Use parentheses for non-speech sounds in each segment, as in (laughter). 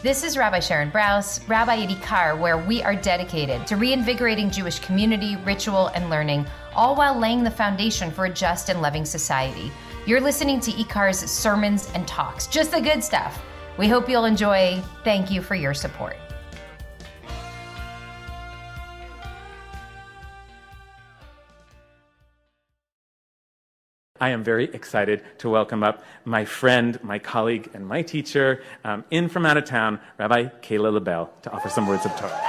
This is Rabbi Sharon Brous, Rabbi at IKAR, where we are dedicated to reinvigorating Jewish community, ritual, and learning, all while laying the foundation for a just and loving society. You're listening to IKAR's sermons and talks, just the good stuff. We hope you'll enjoy. Thank you for your support. I am very excited to welcome up my friend, my colleague, and my teacher, um, in from out of town, Rabbi Keilah Lebell, to offer some words of Torah.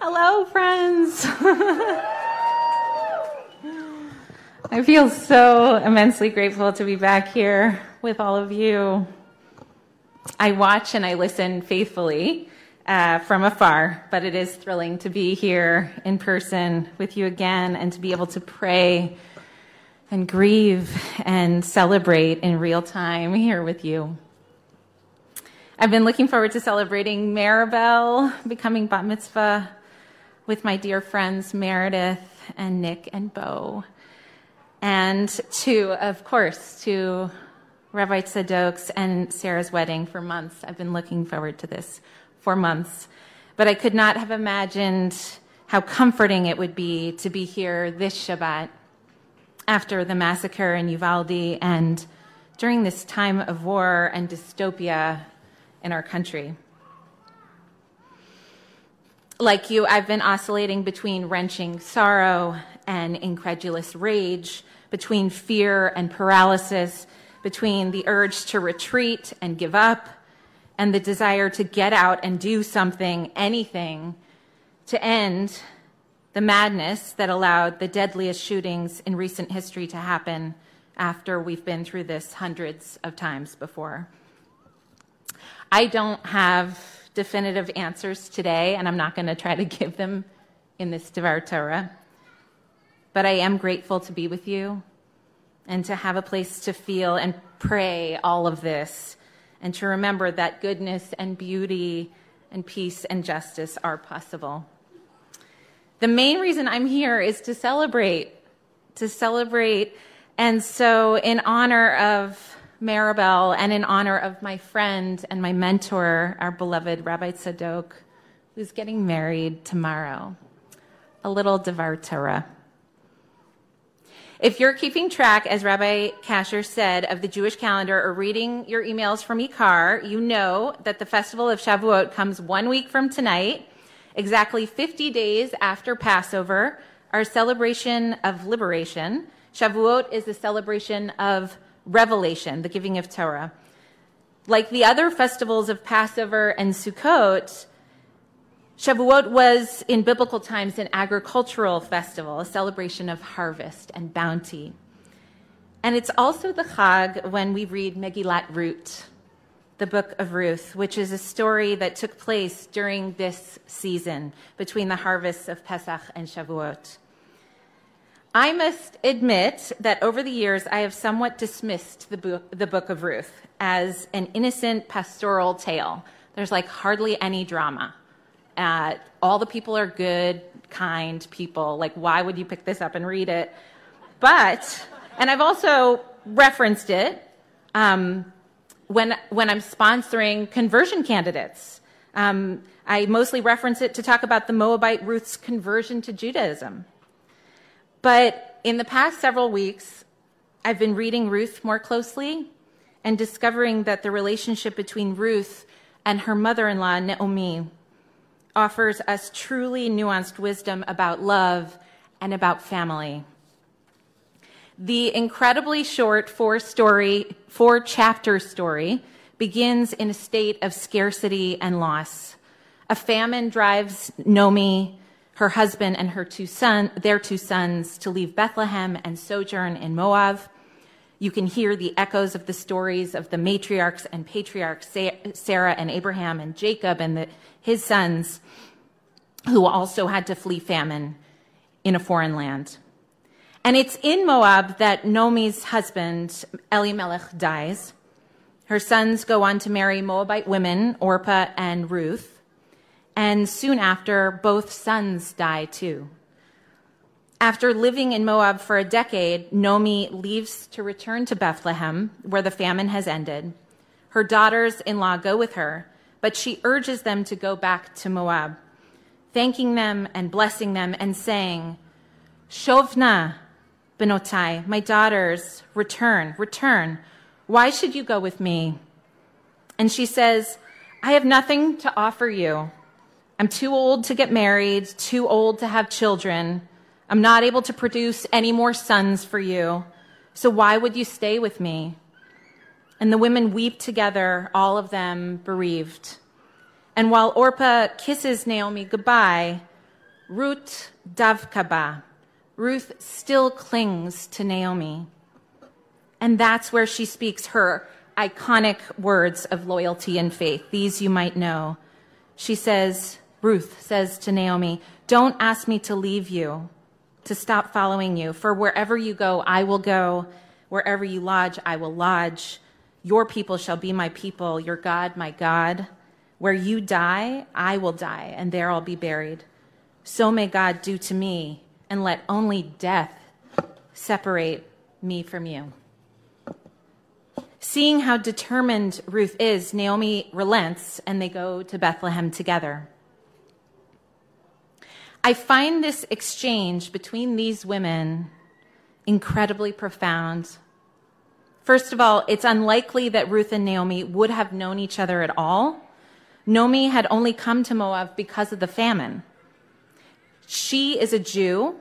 Hello, friends. I feel so immensely grateful to be back here with all of you. I watch and I listen faithfully uh, from afar, but it is thrilling to be here in person with you again and to be able to pray and grieve and celebrate in real time here with you. I've been looking forward to celebrating Maribel becoming bat mitzvah with my dear friends Meredith and Nick and Bo. And to, of course, to Rabbi Tzadok's and Sarah's wedding for months. I've been looking forward to this for months. But I could not have imagined how comforting it would be to be here this Shabbat after the massacre in Uvalde and during this time of war and dystopia in our country. Like you, I've been oscillating between wrenching sorrow and incredulous rage, between fear and paralysis, between the urge to retreat and give up and the desire to get out and do something, anything, to end the madness that allowed the deadliest shootings in recent history to happen after we've been through this hundreds of times before. I don't have definitive answers today, and I'm not going to try to (laughs) give them in this Devar Torah. But I am grateful to be with you and to have a place to feel and pray all of this and to remember that goodness and beauty and peace and justice are possible. The main reason I'm here is to celebrate, to celebrate. And so, in honor of Maribel and in honor of my friend and my mentor, our beloved Rabbi Tzadok, who's getting married tomorrow, a little Devar Torah. If you're keeping track, as Rabbi Kasher said, of the Jewish calendar or reading your emails from IKAR, you know that the festival of Shavuot comes one week from tonight, exactly 50 days after Passover, our celebration of liberation. Shavuot is the celebration of revelation, the giving of Torah. Like the other festivals of Passover and Sukkot, Shavuot was, in biblical times, an agricultural festival, a celebration of harvest and bounty. And it's also the Chag when we read Megillat Ruth, the book of Ruth, which is a story that took place during this season between the harvests of Pesach and Shavuot. I must admit that over the years I have somewhat dismissed the book, the book of Ruth as an innocent pastoral tale. There's like hardly any drama at all the people are good, kind people. Like, why would you pick this up and read it? But, and I've also referenced it um, when, when I'm sponsoring conversion candidates. Um, I mostly reference it to talk about the Moabite Ruth's conversion to Judaism. But in the past several weeks, I've been reading Ruth more closely and discovering that the relationship between Ruth and her mother in law, Naomi, offers us truly nuanced wisdom about love and about family. The incredibly short four story, four chapter story begins in a state of scarcity and loss. A famine drives Nomi, her husband, and her two son, their two sons to leave Bethlehem and sojourn in Moab. You can hear the echoes of the stories of the matriarchs and patriarchs, Sarah and Abraham and Jacob and the, his sons, who also had to flee famine in a foreign land. And it's in Moab that Nomi's husband, Elimelech, dies. Her sons go on to marry Moabite women, Orpah and Ruth. And soon after, both sons die too. After living in Moab for a decade, Naomi leaves to return to Bethlehem, where the famine has ended. Her daughters in law go with her, but she urges them to go back to Moab, thanking them and blessing them and saying, Shovna, Benotai, my daughters, return, return. Why should you go with me? And she says, I have nothing to offer you. I'm too old to get married, too old to have children. I'm not able to produce any more sons for you. So why would you stay with me? And the women weep together, all of them bereaved. And while Orpah kisses Naomi goodbye, Ruth davkaba, Ruth still clings to Naomi. And that's where she speaks her iconic words of loyalty and faith. These you might know. She says, Ruth says to Naomi, Don't ask me to leave you, to stop following you, for wherever you go, I will go. Wherever you lodge, I will lodge. Your people shall be my people, your God, my God. Where you die, I will die, and there I'll be buried. So may God do to me, and let only death separate me from you. Seeing how determined Ruth is, Naomi relents and they go to Bethlehem together. I find this exchange between these women incredibly profound. First of all, it's unlikely that Ruth and Naomi would have known each other at all. Naomi had only come to Moab because of the famine. She is a Jew,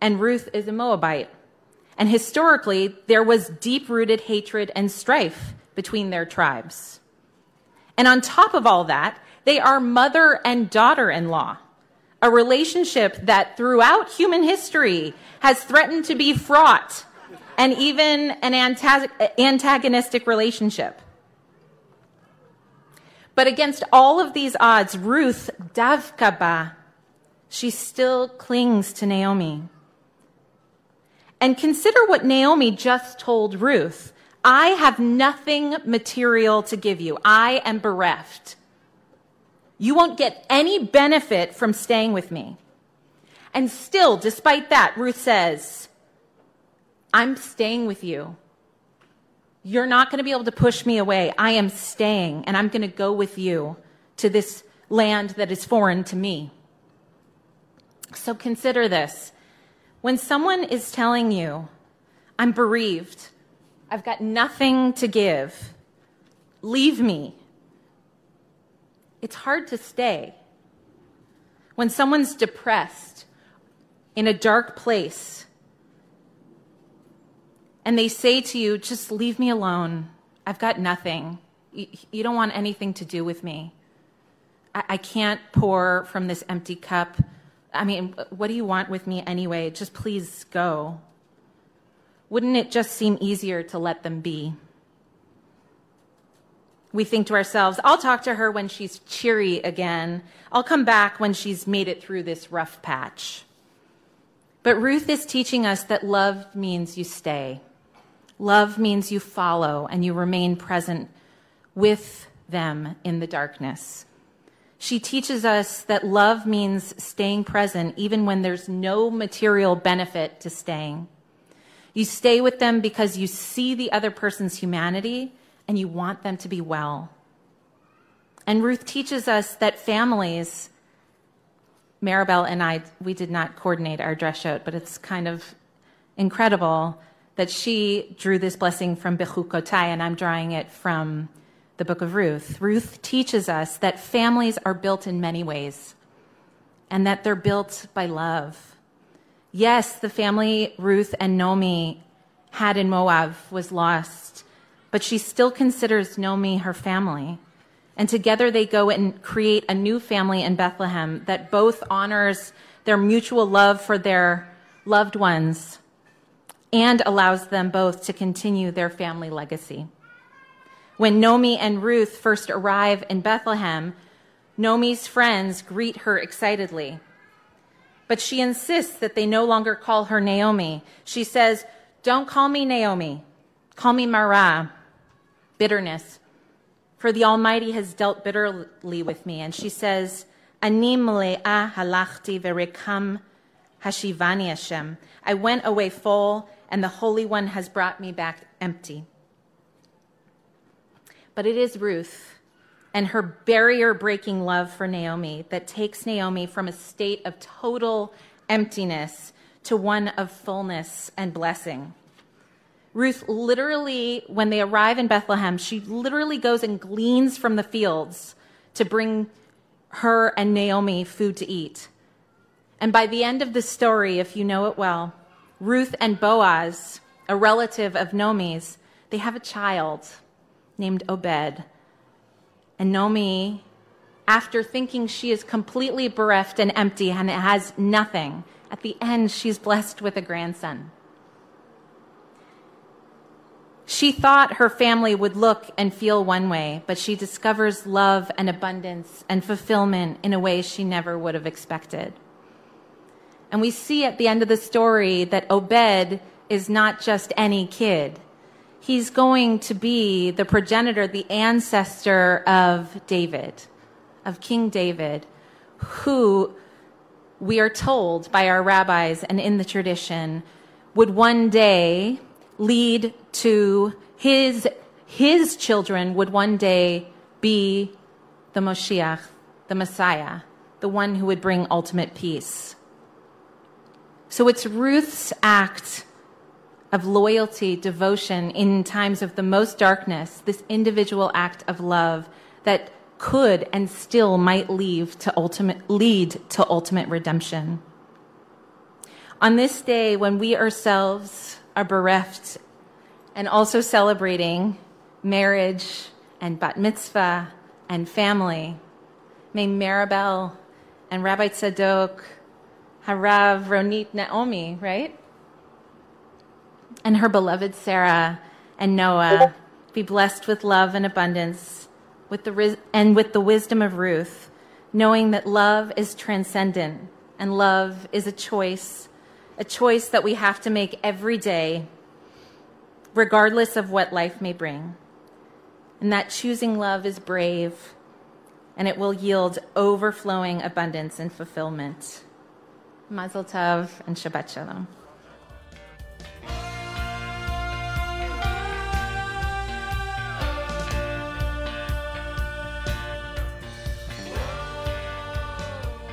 and Ruth is a Moabite. And historically, there was deep rooted hatred and strife between their tribes. And on top of all that, they are mother and daughter in law, a relationship that throughout human history has threatened to be fraught and even an antagonistic relationship. But against all of these odds, Ruth, Davkaba, she still clings to Naomi. And consider what Naomi just told Ruth I have nothing material to give you, I am bereft. You won't get any benefit from staying with me. And still, despite that, Ruth says, I'm staying with you. You're not going to be able to push me away. I am staying, and I'm going to go with you to this land that is foreign to me. So consider this. When someone is telling you, I'm bereaved, I've got nothing to give, leave me, it's hard to stay. When someone's depressed, in a dark place, and they say to you, just leave me alone, I've got nothing. You, don't want anything to do with me. I can't pour from this empty cup. I mean, what do you want with me anyway? Just please go. Wouldn't it just seem easier to let them be? We think to ourselves, I'll talk to her when she's cheery again. I'll come back when she's made it through this rough patch. But Ruth is teaching us that love means you stay. Love means you follow and you remain present with them in the darkness. She teaches us that love means staying present even when there's no material benefit to staying. You stay with them because you see the other person's humanity and you want them to be well. And Ruth teaches us that families, Maribel and I, we did not coordinate our drashot, but it's kind of incredible that she drew this blessing from Bechukotai, and I'm drawing it from the book of Ruth. Ruth teaches us that families are built in many ways and that they're built by love. Yes, the family Ruth and Naomi had in Moab was lost, but she still considers Naomi her family. And together they go and create a new family in Bethlehem that both honors their mutual love for their loved ones and allows them both to continue their family legacy. When Naomi and Ruth first arrive in Bethlehem, Naomi's friends greet her excitedly. But she insists that they no longer call her Naomi. She says, Don't call me Naomi. Call me Mara, bitterness. For the Almighty has dealt bitterly with me. And she says, Ani halachti verekam Hashivani. I went away full, and the Holy One has brought me back empty. But it is Ruth and her barrier breaking love for Naomi that takes Naomi from a state of total emptiness to one of fullness and blessing. Ruth literally, when they arrive in Bethlehem, she literally goes and gleans from the fields to bring her and Naomi food to eat. And by the end of the story, if you know it well, Ruth and Boaz, a relative of Naomi's, they have a child named Obed. And Naomi, after thinking she is completely bereft and empty and has nothing, at the end she's blessed with a grandson. She thought her family would look and feel one way, but she discovers love and abundance and fulfillment in a way she never would have expected. And we see at the end of the story that Obed is not just any kid. He's going to be the progenitor, the ancestor of David, of King David, who we are told by our rabbis and in the tradition would one day lead to his, his children would one day be the Moshiach, the Messiah, the one who would bring ultimate peace. So it's Ruth's act of loyalty, devotion in times of the most darkness, this individual act of love that could and still might lead to ultimate, lead to ultimate redemption. On this day, when we ourselves are bereft and also celebrating marriage and bat mitzvah and family. May Maribel and Rabbi Tzadok, Harav Ronit Naomi, right? And her beloved Sarah and Noah be blessed with love and abundance with the, and with the wisdom of Ruth, knowing that love is transcendent and love is a choice, a choice that we have to make every day regardless of what life may bring. And that choosing love is brave and it will yield overflowing abundance and fulfillment. Mazel Tov and Shabbat Shalom.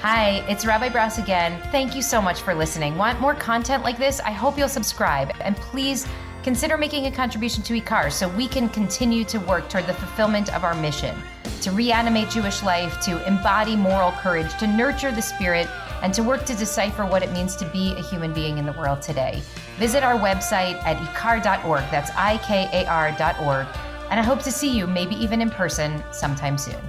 Hi, it's Rabbi Brous again. Thank you so much for listening. Want more content like this? I hope you'll subscribe. And please consider making a contribution to IKAR so we can continue to work toward the fulfillment of our mission to reanimate Jewish life, to embody moral courage, to nurture the spirit, and to work to decipher what it means to be a human being in the world today. Visit our website at ikar.org. That's I K A R.org. And I hope to see you, maybe even in person, sometime soon.